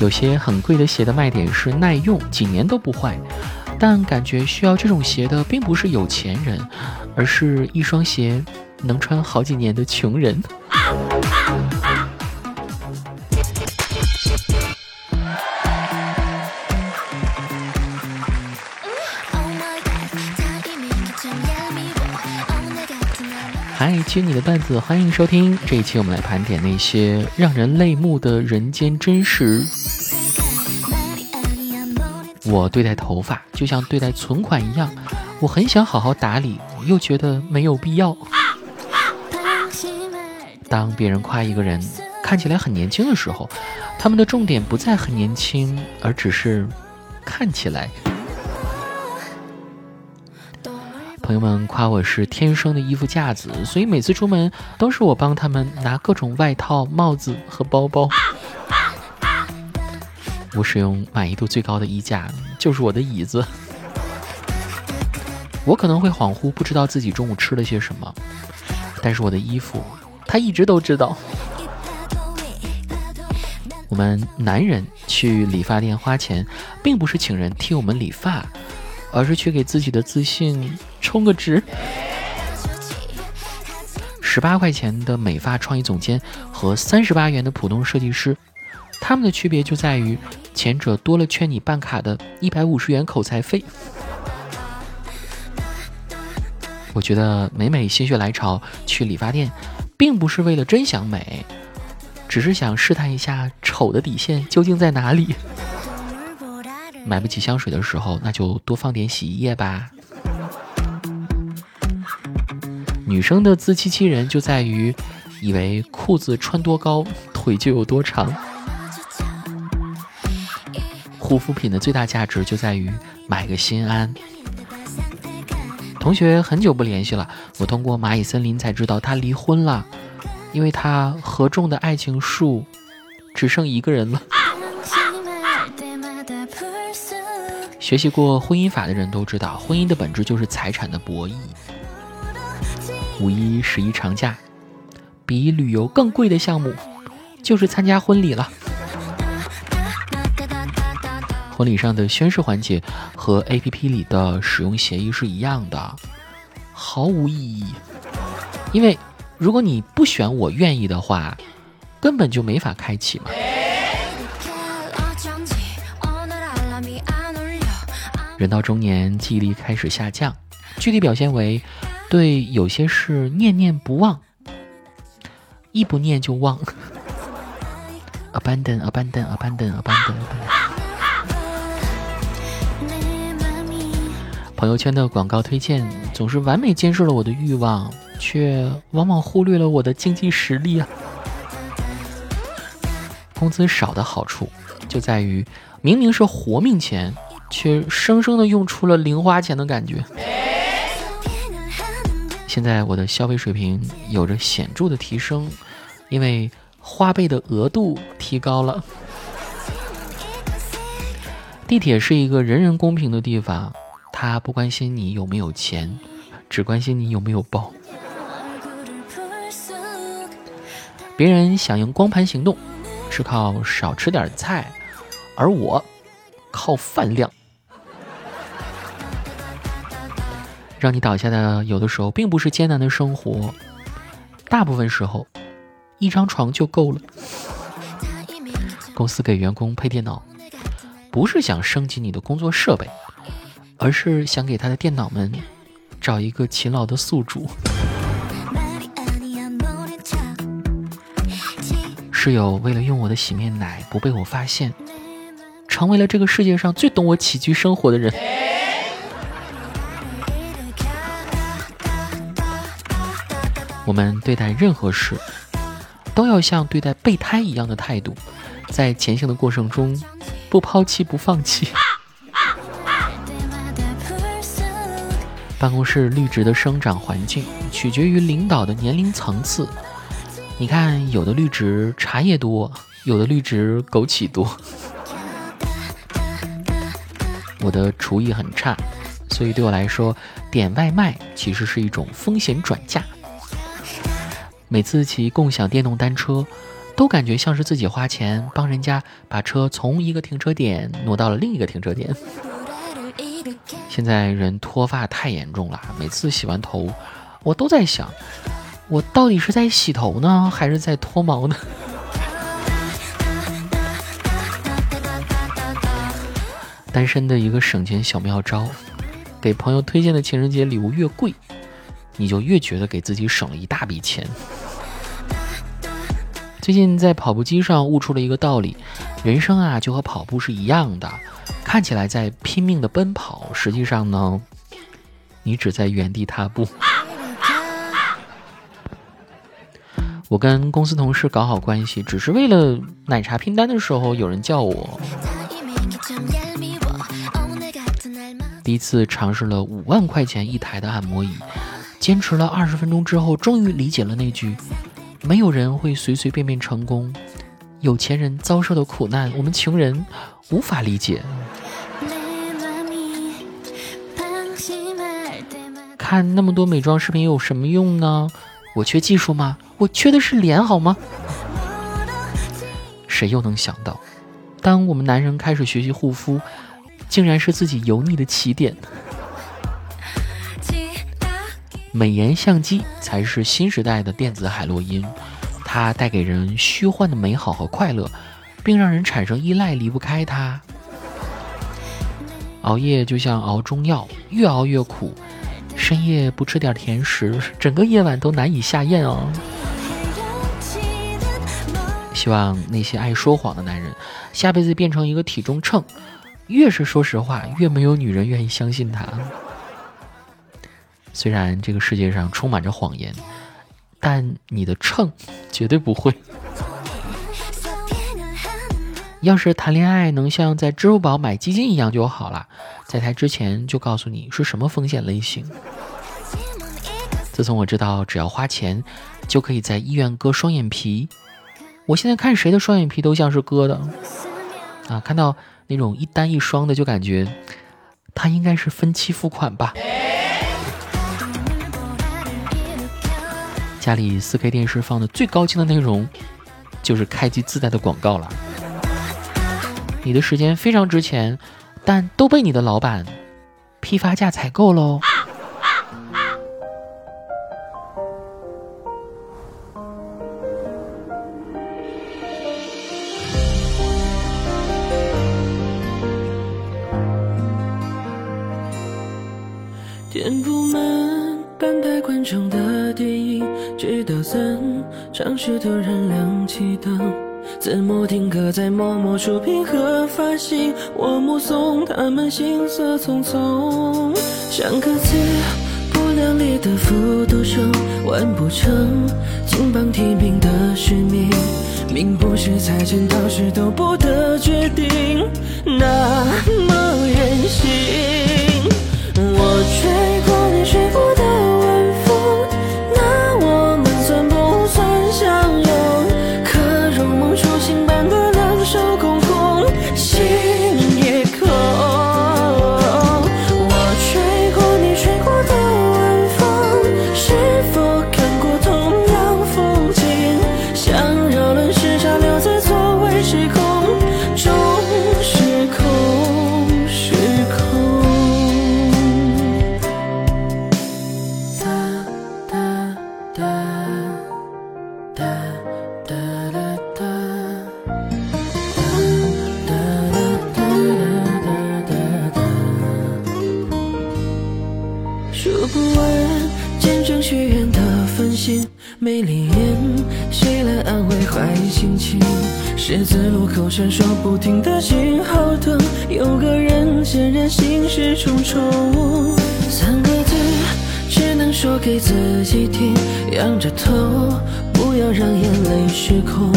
有些很贵的鞋的卖点是耐用，几年都不坏。但感觉需要这种鞋的并不是有钱人，而是一双鞋能穿好几年的穷人。嗨，接你的段子，欢迎收听这一期，我们来盘点那些让人泪目的人间真实。我对待头发就像对待存款一样，我很想好好打理，又觉得没有必要。当别人夸一个人看起来很年轻的时候，他们的重点不在很年轻，而只是看起来。朋友们夸我是天生的衣服架子，所以每次出门都是我帮他们拿各种外套、帽子和包包。我使用满意度最高的衣架就是我的椅子。我可能会恍惚，不知道自己中午吃了些什么，但是我的衣服，他一直都知道。我们男人去理发店花钱，并不是请人替我们理发，而是去给自己的自信充个值。十八块钱的美发创意总监和三十八元的普通设计师，他们的区别就在于。前者多了劝你办卡的一百五十元口才费。我觉得每每心血来潮去理发店，并不是为了真想美，只是想试探一下丑的底线究竟在哪里。买不起香水的时候，那就多放点洗衣液吧。女生的自欺欺人就在于，以为裤子穿多高，腿就有多长。护肤品的最大价值就在于买个心安。同学很久不联系了，我通过蚂蚁森林才知道他离婚了，因为他合种的爱情树只剩一个人了。学习过婚姻法的人都知道，婚姻的本质就是财产的博弈。五一、十一长假，比旅游更贵的项目就是参加婚礼了。婚礼上的宣誓环节和 A P P 里的使用协议是一样的，毫无意义。因为如果你不选我愿意的话，根本就没法开启嘛。人到中年，记忆力开始下降，具体表现为对有些事念念不忘，一不念就忘。Abandon, abandon, abandon, abandon. 朋友圈的广告推荐总是完美监视了我的欲望，却往往忽略了我的经济实力啊！工资少的好处就在于，明明是活命钱，却生生的用出了零花钱的感觉。现在我的消费水平有着显著的提升，因为花呗的额度提高了。地铁是一个人人公平的地方。他不关心你有没有钱，只关心你有没有包。别人响应光盘行动是靠少吃点菜，而我靠饭量。让你倒下的有的时候并不是艰难的生活，大部分时候一张床就够了。公司给员工配电脑，不是想升级你的工作设备。而是想给他的电脑们找一个勤劳的宿主。室友为了用我的洗面奶不被我发现，成为了这个世界上最懂我起居生活的人。我们对待任何事，都要像对待备胎一样的态度，在前行的过程中，不抛弃不放弃。办公室绿植的生长环境取决于领导的年龄层次。你看，有的绿植茶叶多，有的绿植枸杞多。我的厨艺很差，所以对我来说，点外卖其实是一种风险转嫁。每次骑共享电动单车，都感觉像是自己花钱帮人家把车从一个停车点挪到了另一个停车点。现在人脱发太严重了，每次洗完头，我都在想，我到底是在洗头呢，还是在脱毛呢？单身的一个省钱小妙招：给朋友推荐的情人节礼物越贵，你就越觉得给自己省了一大笔钱。最近在跑步机上悟出了一个道理：人生啊，就和跑步是一样的，看起来在拼命的奔跑，实际上呢，你只在原地踏步。我跟公司同事搞好关系，只是为了奶茶拼单的时候有人叫我。第一次尝试了五万块钱一台的按摩椅，坚持了二十分钟之后，终于理解了那句：没有人会随随便便成功，有钱人遭受的苦难，我们穷人无法理解。看那么多美妆视频有什么用呢？我缺技术吗？我缺的是脸好吗？谁又能想到，当我们男人开始学习护肤？竟然是自己油腻的起点。美颜相机才是新时代的电子海洛因，它带给人虚幻的美好和快乐，并让人产生依赖，离不开它。熬夜就像熬中药，越熬越苦。深夜不吃点甜食，整个夜晚都难以下咽哦。希望那些爱说谎的男人，下辈子变成一个体重秤。越是说实话，越没有女人愿意相信他。虽然这个世界上充满着谎言，但你的秤绝对不会。要是谈恋爱能像在支付宝买基金一样就好了，在台之前就告诉你是什么风险类型。自从我知道只要花钱就可以在医院割双眼皮，我现在看谁的双眼皮都像是割的啊！看到。那种一单一双的，就感觉他应该是分期付款吧。家里 4K 电视放的最高清的内容，就是开机自带的广告了。你的时间非常值钱，但都被你的老板批发价采购喽。三场时突然亮起灯，字幕定格在默默触屏和发行，我目送他们行色匆匆，像个字不量力的复读生，完不成金榜题名的使命，命不是财神到时都不得决定，那么任性。闪烁不停的信号灯，有个人显然心事重重。三个字，只能说给自己听，仰着头，不要让眼泪失控。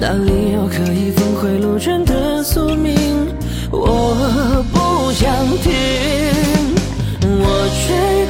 哪里有可以峰回路转的宿命？我不想听。我吹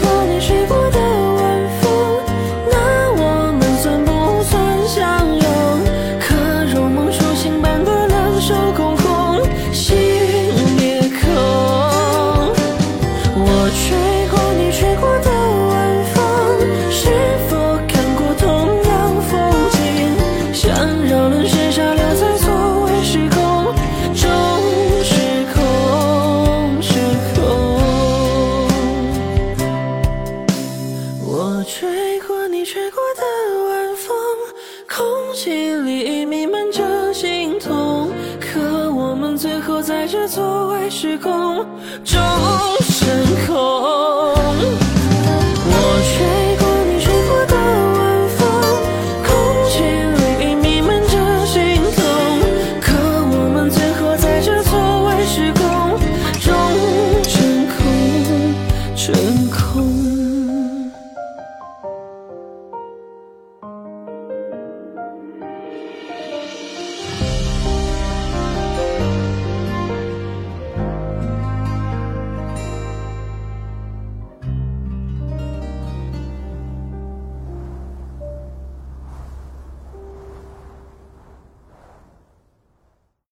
좀